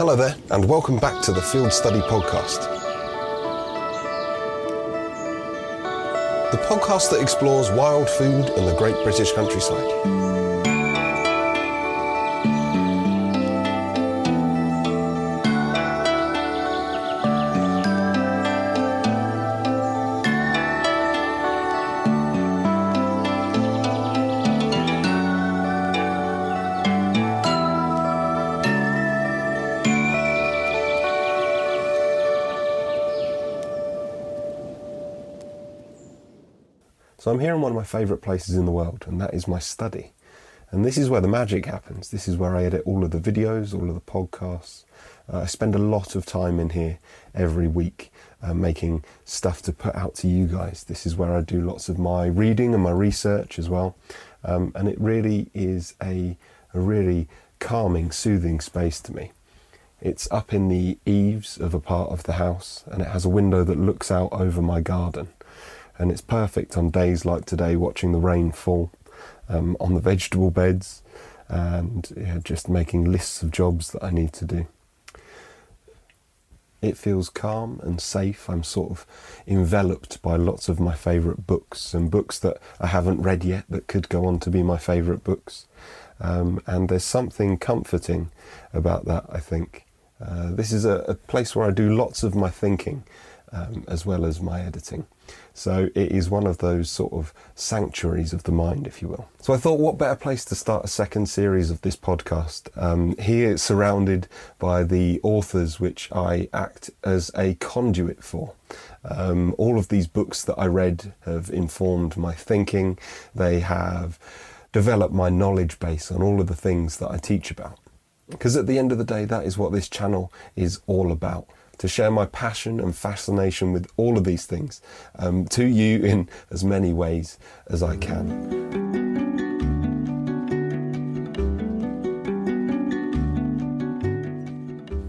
Hello there, and welcome back to the Field Study Podcast. The podcast that explores wild food and the great British countryside. I'm here in one of my favourite places in the world, and that is my study. And this is where the magic happens. This is where I edit all of the videos, all of the podcasts. Uh, I spend a lot of time in here every week uh, making stuff to put out to you guys. This is where I do lots of my reading and my research as well. Um, and it really is a, a really calming, soothing space to me. It's up in the eaves of a part of the house, and it has a window that looks out over my garden and it's perfect on days like today watching the rain fall um, on the vegetable beds and yeah, just making lists of jobs that I need to do. It feels calm and safe. I'm sort of enveloped by lots of my favourite books and books that I haven't read yet that could go on to be my favourite books. Um, and there's something comforting about that, I think. Uh, this is a, a, place where I do lots of my thinking um, as well as my editing. So it is one of those sort of sanctuaries of the mind, if you will. So I thought, what better place to start a second series of this podcast? Um, here, surrounded by the authors which I act as a conduit for. Um, all of these books that I read have informed my thinking. They have developed my knowledge base on all of the things that I teach about. Because at the end of the day, that is what this channel is all about to share my passion and fascination with all of these things um, to you in as many ways as I can.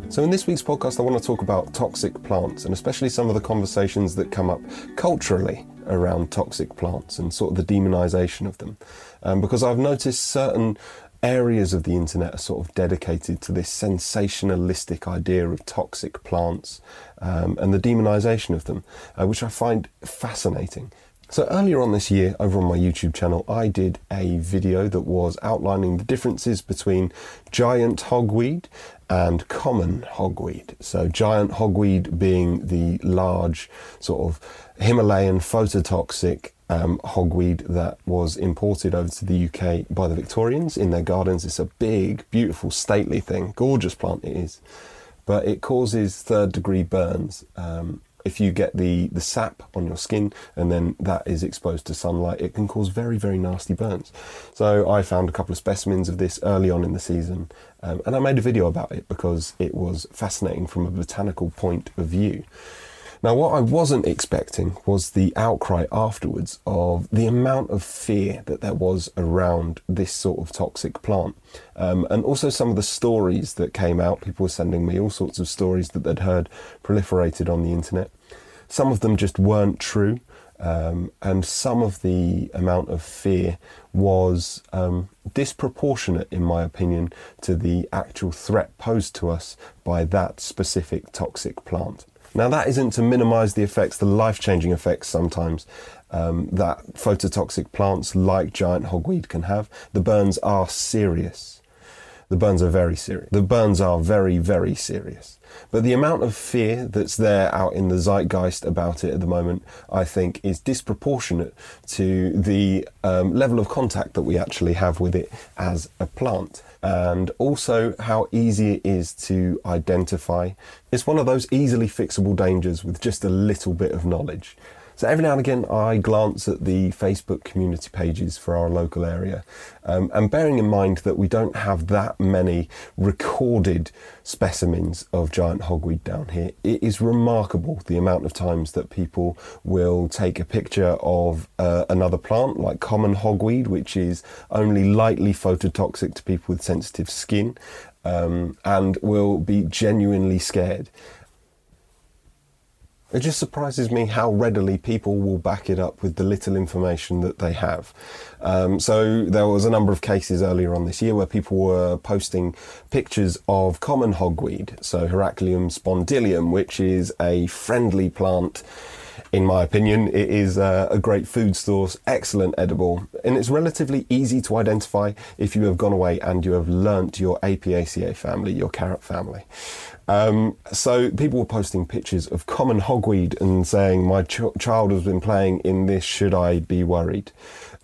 So, in this week's podcast, I want to talk about toxic plants and especially some of the conversations that come up culturally around toxic plants and sort of the demonization of them. Um, because I've noticed certain areas of the internet are sort of dedicated to this sensationalistic idea of toxic plants um, and the demonization of them, uh, which I find fascinating. So earlier on this year, over on my YouTube channel, I did a video that was outlining the differences between giant hogweed and common hogweed. So giant hogweed being the large sort of Himalayan phototoxic um, hogweed that was imported over to the UK by the Victorians in their gardens. It's a big, beautiful, stately thing, gorgeous plant it is, but it causes third degree burns. Um, if you get the, the sap on your skin and then that is exposed to sunlight, it can cause very, very nasty burns. So I found a couple of specimens of this early on in the season um, and I made a video about it because it was fascinating from a botanical point of view. Now, what I wasn't expecting was the outcry afterwards of the amount of fear that there was around this sort of toxic plant. Um, and also some of the stories that came out. People were sending me all sorts of stories that they'd heard proliferated on the internet. Some of them just weren't true. Um, and some of the amount of fear was um, disproportionate, in my opinion, to the actual threat posed to us by that specific toxic plant. Now, that isn't to minimize the effects, the life changing effects sometimes um, that phototoxic plants like giant hogweed can have. The burns are serious. The burns are very serious. The burns are very, very serious. But the amount of fear that's there out in the zeitgeist about it at the moment, I think, is disproportionate to the um, level of contact that we actually have with it as a plant and also how easy it is to identify. It's one of those easily fixable dangers with just a little bit of knowledge. So every now and again, I glance at the Facebook community pages for our local area, um, and bearing in mind that we don't have that many recorded specimens of giant hogweed down here, it is remarkable the amount of times that people will take a picture of uh, another plant, like common hogweed, which is only lightly phototoxic to people with sensitive skin, um, and will be genuinely scared It just surprises me how readily people will back it up with the little information that they have. Um, so there was a number of cases earlier on this year where people were posting pictures of common hogweed, so Heracleum sphondylium, which is a friendly plant in my opinion, it is uh, a great food source, excellent edible, and it's relatively easy to identify if you have gone away and you have learnt your Apiaceae family, your carrot family. Um, so people were posting pictures of common hogweed and saying, "My ch- child has been playing in this. Should I be worried?"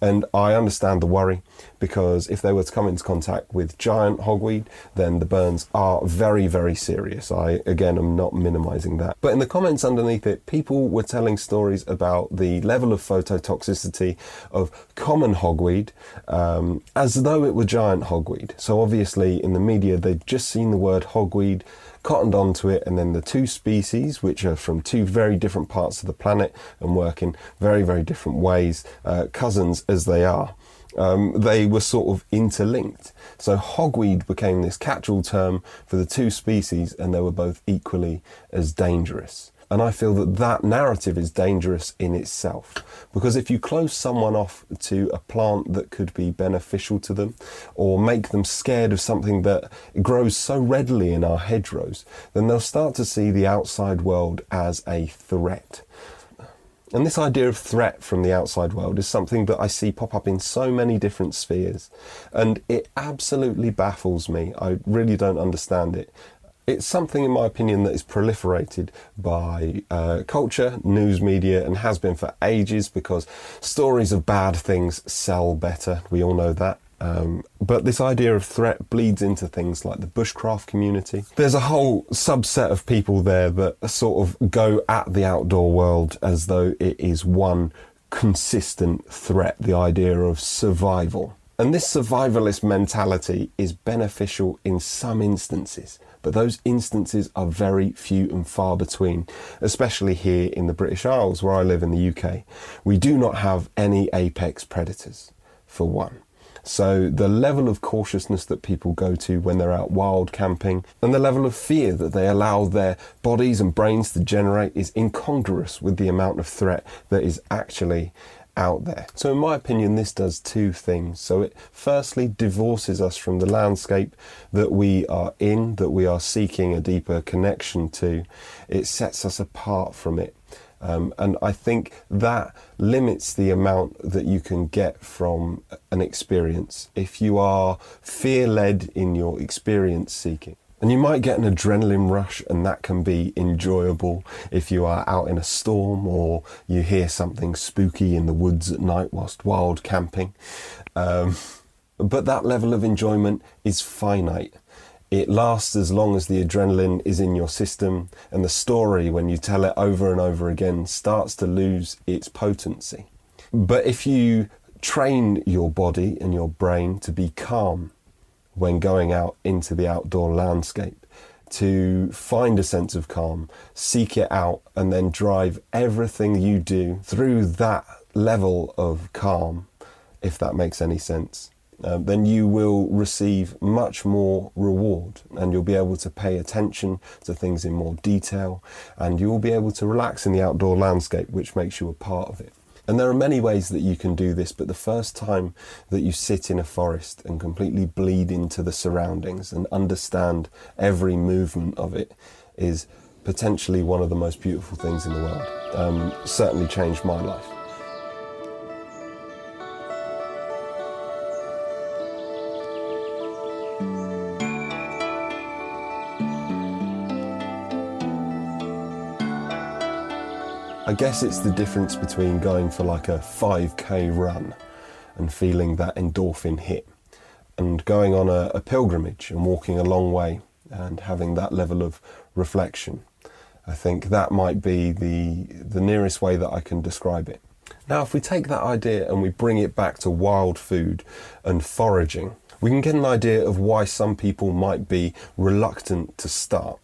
And I understand the worry because if they were to come into contact with giant hogweed, then the burns are very, very serious. I, again, am not minimizing that. But in the comments underneath it, people were telling stories about the level of phototoxicity of common hogweed um, as though it were giant hogweed. So obviously, in the media, they'd just seen the word hogweed cottoned onto it, and then the two species, which are from two very different parts of the planet and work in very, very different ways, uh, cousins as they are, um, they were sort of interlinked. So hogweed became this catch-all term for the two species, and they were both equally as dangerous. And I feel that that narrative is dangerous in itself. Because if you close someone off to a plant that could be beneficial to them, or make them scared of something that grows so readily in our hedgerows, then they'll start to see the outside world as a threat. And this idea of threat from the outside world is something that I see pop up in so many different spheres. And it absolutely baffles me. I really don't understand it. It's something, in my opinion, that is proliferated by uh, culture, news media, and has been for ages because stories of bad things sell better. We all know that. Um, but this idea of threat bleeds into things like the bushcraft community. There's a whole subset of people there that sort of go at the outdoor world as though it is one consistent threat, the idea of survival. And this survivalist mentality is beneficial in some instances, but those instances are very few and far between, especially here in the British Isles where I live in the UK. We do not have any apex predators, for one. So the level of cautiousness that people go to when they're out wild camping and the level of fear that they allow their bodies and brains to generate is incongruous with the amount of threat that is actually out there. So, in my opinion, this does two things. So, it firstly divorces us from the landscape that we are in, that we are seeking a deeper connection to. It sets us apart from it. Um, and I think that limits the amount that you can get from an experience if you are fear led in your experience seeking. And you might get an adrenaline rush, and that can be enjoyable if you are out in a storm or you hear something spooky in the woods at night whilst wild camping. Um, but that level of enjoyment is finite. It lasts as long as the adrenaline is in your system, and the story, when you tell it over and over again, starts to lose its potency. But if you train your body and your brain to be calm, when going out into the outdoor landscape to find a sense of calm, seek it out, and then drive everything you do through that level of calm, if that makes any sense. Um, then you will receive much more reward and you'll be able to pay attention to things in more detail and you will be able to relax in the outdoor landscape, which makes you a part of it. And there are many ways that you can do this, but the first time that you sit in a forest and completely bleed into the surroundings and understand every movement of it is potentially one of the most beautiful things in the world. Um, certainly changed my life. I guess it's the difference between going for like a 5k run and feeling that endorphin hit and going on a, a, pilgrimage and walking a long way and having that level of reflection. I think that might be the, the nearest way that I can describe it. Now, if we take that idea and we bring it back to wild food and foraging, we can get an idea of why some people might be reluctant to start.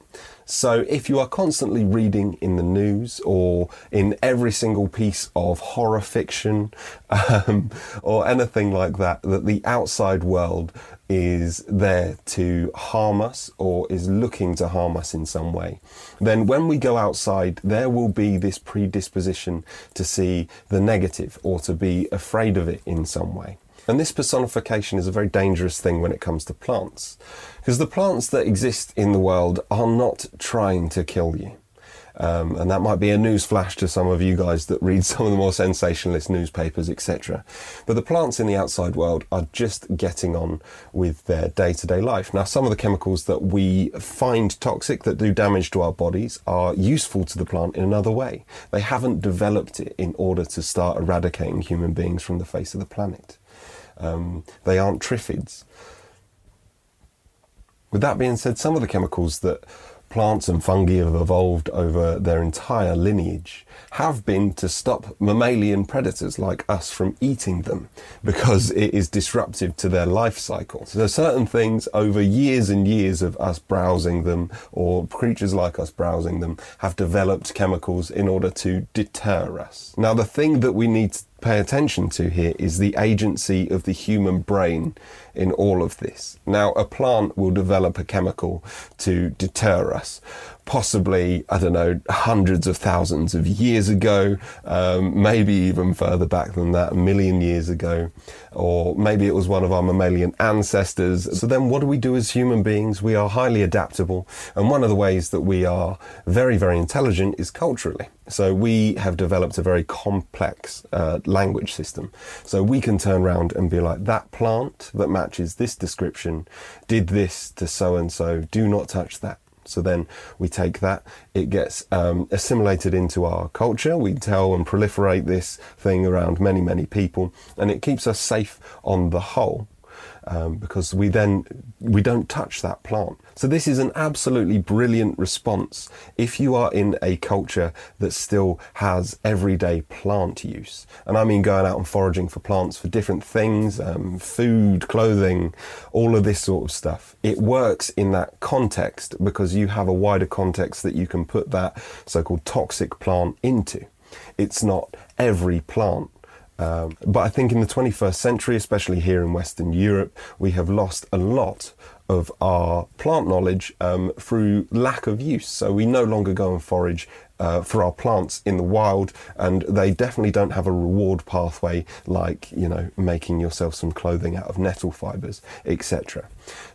So, if you are constantly reading in the news or in every single piece of horror fiction um, or anything like that, that the outside world is there to harm us or is looking to harm us in some way, then when we go outside, there will be this predisposition to see the negative or to be afraid of it in some way. And this personification is a very dangerous thing when it comes to plants. Because the plants that exist in the world are not trying to kill you. Um, and that might be a news flash to some of you guys that read some of the more sensationalist newspapers, etc. But the plants in the outside world are just getting on with their day to day life. Now, some of the chemicals that we find toxic that do damage to our bodies are useful to the plant in another way. They haven't developed it in order to start eradicating human beings from the face of the planet. Um, they aren't triffids. With that being said, some of the chemicals that plants and fungi have evolved over their entire lineage have been to stop mammalian predators like us from eating them because it is disruptive to their life cycle. So certain things over years and years of us browsing them or creatures like us browsing them have developed chemicals in order to deter us. Now the thing that we need to pay attention to here is the agency of the human brain in all of this. Now, a plant will develop a chemical to deter us, possibly, I don't know, hundreds of thousands of years ago, um, maybe even further back than that, a million years ago, or maybe it was one of our mammalian ancestors. So then what do we do as human beings? We are highly adaptable, and one of the ways that we are very, very intelligent is culturally. So we have developed a very complex uh, language system. So we can turn around and be like, that plant that matches this description did this to so and so, do not touch that. So then we take that, it gets um, assimilated into our culture. We tell and proliferate this thing around many, many people, and it keeps us safe on the whole um, because we then we don't touch that plant. So this is an absolutely brilliant response if you are in a culture that still has everyday plant use, and I mean going out and foraging for plants for different things, um, food, clothing, all of this sort of stuff. It works in that context because you have a wider context that you can put that so-called toxic plant into. It's not every plant um, but I think in the 21st century, especially here in Western Europe, we have lost a lot of our plant knowledge um, through lack of use. So we no longer go and forage uh, for our plants in the wild, and they definitely don't have a reward pathway like you know making yourself some clothing out of nettle fibers, etc.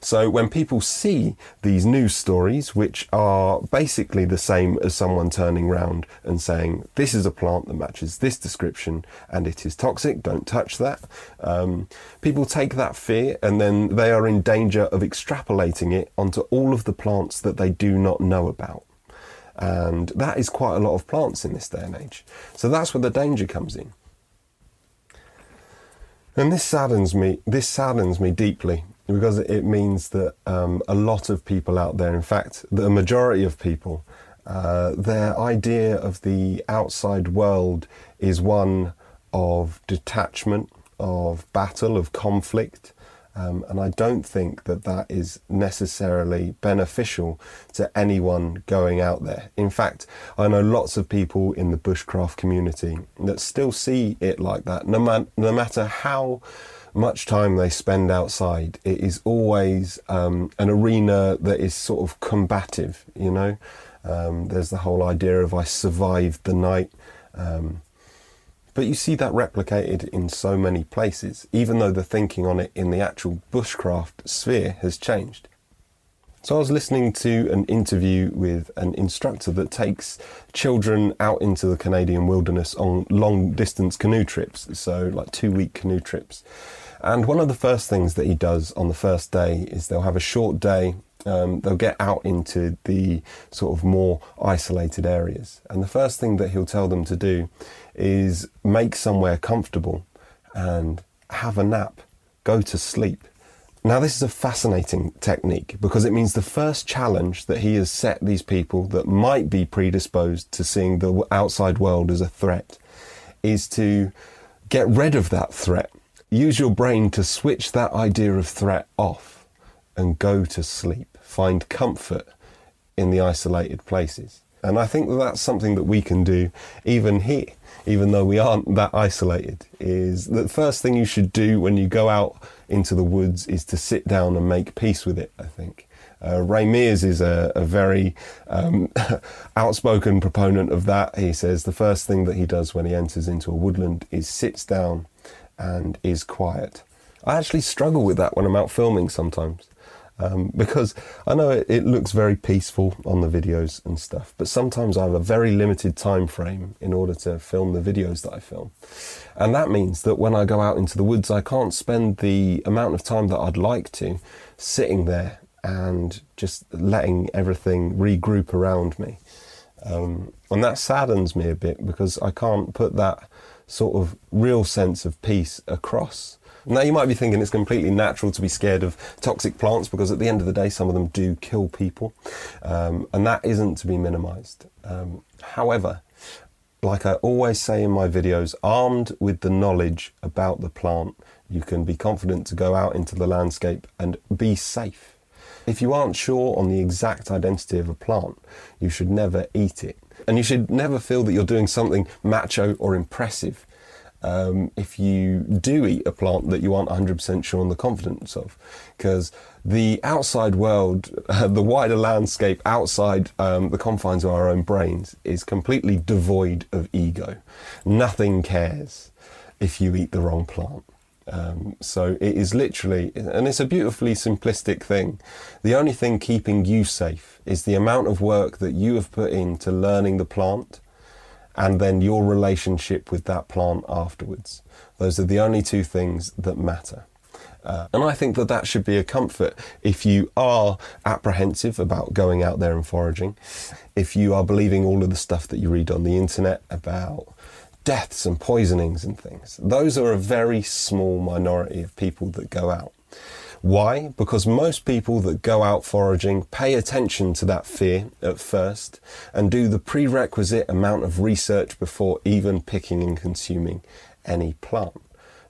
So when people see these news stories, which are basically the same as someone turning round and saying, "This is a plant that matches this description and it is toxic, don't touch that," um, people take that fear and then they are in danger of extrapolating it onto all of the plants that they do not know about. And that is quite a lot of plants in this day and age. So that's where the danger comes in. And this saddens me. This saddens me deeply because it means that um, a lot of people out there, in fact, the majority of people, uh, their idea of the outside world is one of detachment, of battle, of conflict, um, and I don't think that that is necessarily beneficial to anyone going out there. In fact, I know lots of people in the bushcraft community that still see it like that. No, no matter how much time they spend outside, it is always um, an arena that is sort of combative, you know. Um, there's the whole idea of I survived the night. Um, but you see that replicated in so many places, even though the thinking on it in the actual bushcraft sphere has changed. So I was listening to an interview with an instructor that takes children out into the Canadian wilderness on long distance canoe trips, so like two week canoe trips. And one of the first things that he does on the first day is they'll have a short day um, they'll get out into the sort of more isolated areas. And the first thing that he'll tell them to do is make somewhere comfortable and have a nap, go to sleep. Now, this is a fascinating technique because it means the first challenge that he has set these people that might be predisposed to seeing the outside world as a threat is to get rid of that threat use your brain to switch that idea of threat off and go to sleep. Find comfort in the isolated places. And I think that that's something that we can do even here, even though we aren't that isolated. Is the first thing you should do when you go out into the woods is to sit down and make peace with it, I think. Uh, Ray Mears is a, a very um, outspoken proponent of that. He says the first thing that he does when he enters into a woodland is sits down and is quiet. I actually struggle with that when I'm out filming sometimes. Um, because I know it, it, looks very peaceful on the videos and stuff, but sometimes I have a very limited time frame in order to film the videos that I film. And that means that when I go out into the woods, I can't spend the amount of time that I'd like to sitting there and just letting everything regroup around me. Um, and that saddens me a bit because I can't put that sort of real sense of peace across. Now, you might be thinking it's completely natural to be scared of toxic plants because at the end of the day, some of them do kill people, um, and that isn't to be minimized. Um, however, like I always say in my videos, armed with the knowledge about the plant, you can be confident to go out into the landscape and be safe. If you aren't sure on the exact identity of a plant, you should never eat it. And you should never feel that you're doing something macho or impressive um, if you do eat a plant that you aren't 100% sure on the confidence of. Because the outside world, the wider landscape outside um, the confines of our own brains, is completely devoid of ego. Nothing cares if you eat the wrong plant. Um, so it is literally, and it's a beautifully simplistic thing. The only thing keeping you safe is the amount of work that you have put into learning the plant and then your relationship with that plant afterwards. Those are the only two things that matter. Uh, and I think that that should be a comfort if you are apprehensive about going out there and foraging, if you are believing all of the stuff that you read on the internet about deaths and poisonings and things. Those are a very small minority of people that go out. Why? Because most people that go out foraging pay attention to that fear at first and do the prerequisite amount of research before even picking and consuming any plant.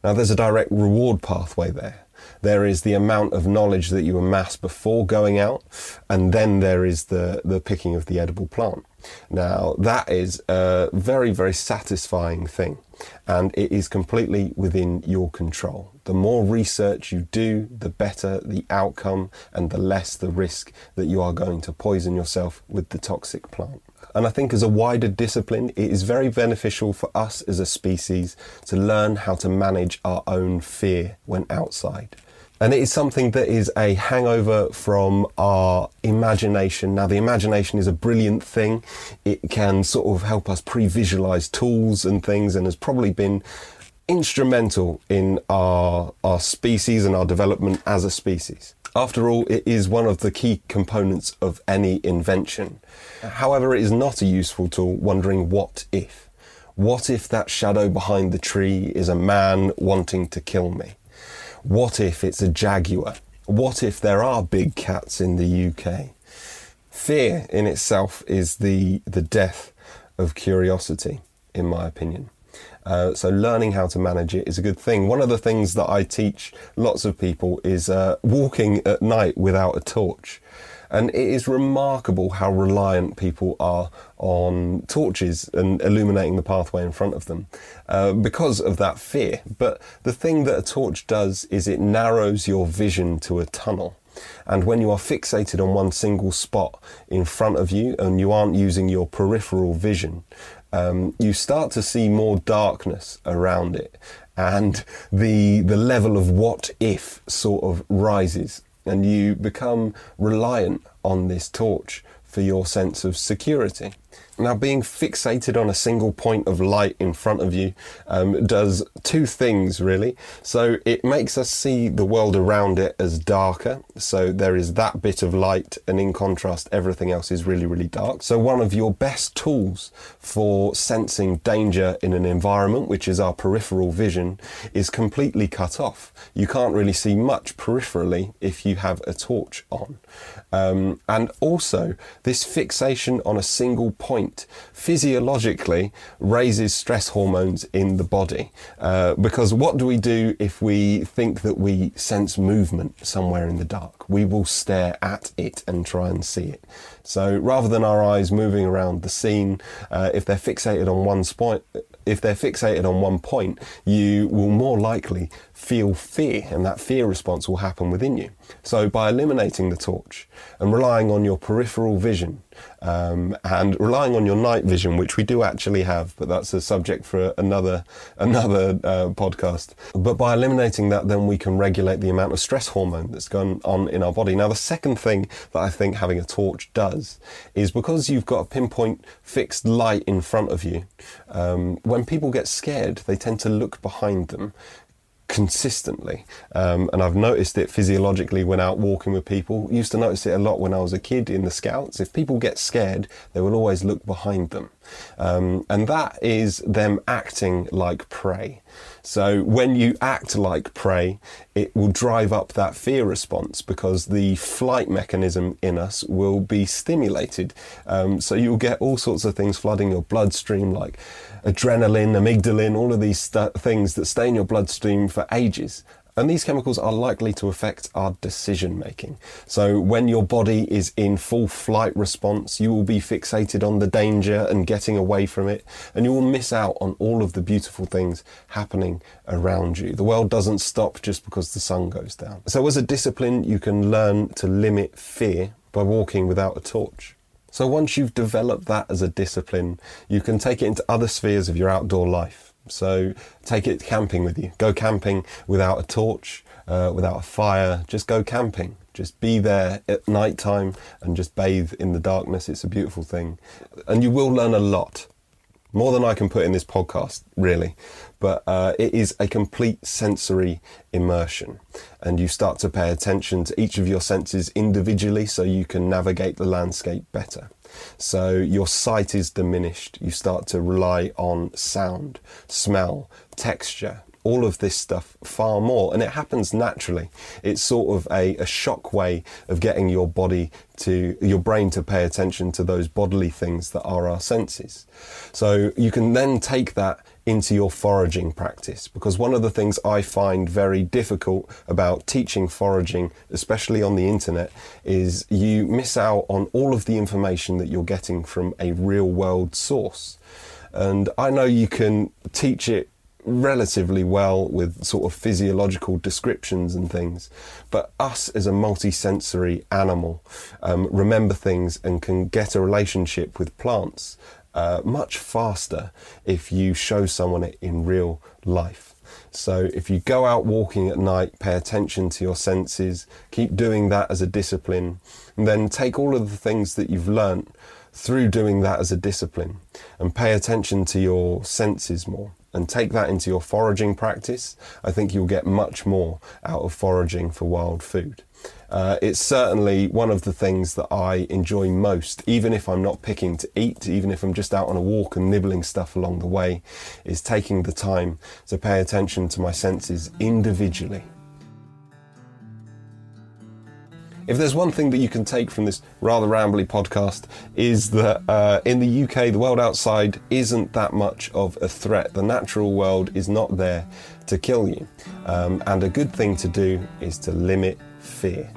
Now, there's a direct reward pathway there. There is the amount of knowledge that you amass before going out, and then there is the, the picking of the edible plant. Now, that is a very, very satisfying thing, and it is completely within your control. The more research you do, the better the outcome and the less the risk that you are going to poison yourself with the toxic plant. And I think as a wider discipline, it is very beneficial for us as a species to learn how to manage our own fear when outside. And it is something that is a hangover from our imagination. Now, the imagination is a brilliant thing. It can sort of help us pre visualize tools and things and has probably been instrumental in our, our species and our development as a species. After all, it is one of the key components of any invention. However, it is not a useful tool wondering what if. What if that shadow behind the tree is a man wanting to kill me? What if it's a jaguar? What if there are big cats in the UK? Fear in itself is the, the death of curiosity, in my opinion. Uh, so learning how to manage it is a good thing. One of the things that I teach lots of people is uh, walking at night without a torch. And it is remarkable how reliant people are on torches and illuminating the pathway in front of them uh, because of that fear. But the thing that a torch does is it narrows your vision to a tunnel. And when you are fixated on one single spot in front of you and you aren't using your peripheral vision, um, you start to see more darkness around it. And the, the level of what if sort of rises and you become reliant on this torch for your sense of security. Now, being fixated on a single point of light in front of you um, does two things really. So, it makes us see the world around it as darker. So, there is that bit of light, and in contrast, everything else is really, really dark. So, one of your best tools for sensing danger in an environment, which is our peripheral vision, is completely cut off. You can't really see much peripherally if you have a torch on. Um, and also, this fixation on a single point physiologically raises stress hormones in the body. Uh, because what do we do if we think that we sense movement somewhere in the dark? We will stare at it and try and see it. So rather than our eyes moving around the scene, uh, if they're fixated on one spot, if they're fixated on one point, you will more likely feel fear, and that fear response will happen within you. So, by eliminating the torch and relying on your peripheral vision um, and relying on your night vision, which we do actually have, but that's a subject for another another uh, podcast. But by eliminating that, then we can regulate the amount of stress hormone that's going on in our body. Now, the second thing that I think having a torch does is because you've got a pinpoint fixed light in front of you. Um, when people get scared, they tend to look behind them consistently. Um, and I've noticed it physiologically when out walking with people. Used to notice it a lot when I was a kid in the scouts. If people get scared, they will always look behind them. Um, and that is them acting like prey. So when you act like prey, it will drive up that fear response because the flight mechanism in us will be stimulated. Um, so you'll get all sorts of things flooding your bloodstream like adrenaline, amygdalin, all of these st- things that stay in your bloodstream for ages. And these chemicals are likely to affect our decision making. So when your body is in full flight response, you will be fixated on the danger and getting away from it, and you will miss out on all of the beautiful things happening around you. The world doesn't stop just because the sun goes down. So as a discipline, you can learn to limit fear by walking without a torch. So once you've developed that as a discipline, you can take it into other spheres of your outdoor life. So take it camping with you. Go camping without a torch, uh, without a fire. Just go camping. Just be there at night time and just bathe in the darkness. It's a beautiful thing. And you will learn a lot. More than I can put in this podcast, really. But uh, it is a complete sensory immersion. And you start to pay attention to each of your senses individually so you can navigate the landscape better. So your sight is diminished. You start to rely on sound, smell, texture, all of this stuff far more. And it happens naturally. It's sort of a, a shock way of getting your body to, your brain to pay attention to those bodily things that are our senses. So you can then take that into your foraging practice because one of the things I find very difficult about teaching foraging, especially on the internet, is you miss out on all of the information that you're getting from a real world source. And I know you can teach it relatively well with sort of physiological descriptions and things. But us as a multisensory animal um, remember things and can get a relationship with plants uh, much faster if you show someone it in real life. So if you go out walking at night, pay attention to your senses, keep doing that as a discipline, and then take all of the things that you've learnt through doing that as a discipline and pay attention to your senses more and take that into your foraging practice, I think you'll get much more out of foraging for wild food. Uh, it's certainly one of the things that I enjoy most, even if I'm not picking to eat, even if I'm just out on a walk and nibbling stuff along the way, is taking the time to pay attention to my senses individually. If there's one thing that you can take from this rather rambly podcast, is that uh, in the UK, the world outside isn't that much of a threat. The natural world is not there to kill you. Um, and a good thing to do is to limit fear.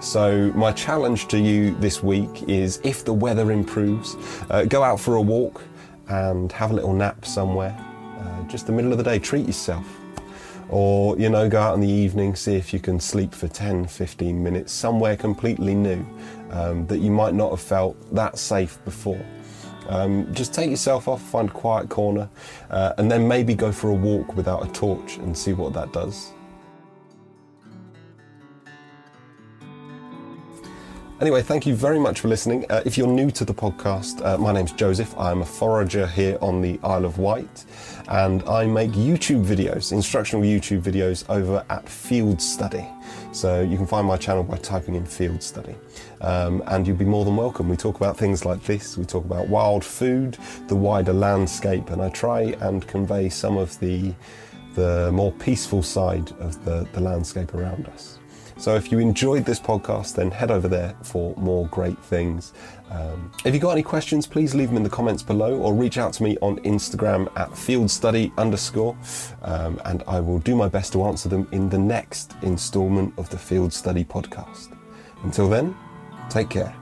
So, my challenge to you this week is if the weather improves, uh, go out for a walk and have a little nap somewhere. Uh, just the middle of the day, treat yourself. Or, you know, go out in the evening, see if you can sleep for 10, 15 minutes somewhere completely new um, that you might not have felt that safe before. Um, just take yourself off, find a quiet corner, uh, and then maybe go for a walk without a torch and see what that does. Anyway, thank you very much for listening. Uh, if you're new to the podcast, uh, my name's Joseph. I'm a forager here on the Isle of Wight, and I make YouTube videos, instructional YouTube videos over at Field Study. So you can find my channel by typing in Field Study. Um, and you'll be more than welcome. We talk about things like this. We talk about wild food, the wider landscape, and I try and convey some of the, the more peaceful side of the, the landscape around us. So if you enjoyed this podcast, then head over there for more great things. Um, if you've got any questions, please leave them in the comments below or reach out to me on Instagram at fieldstudy underscore, um, and I will do my best to answer them in the next instalment of the Field Study podcast. Until then, take care.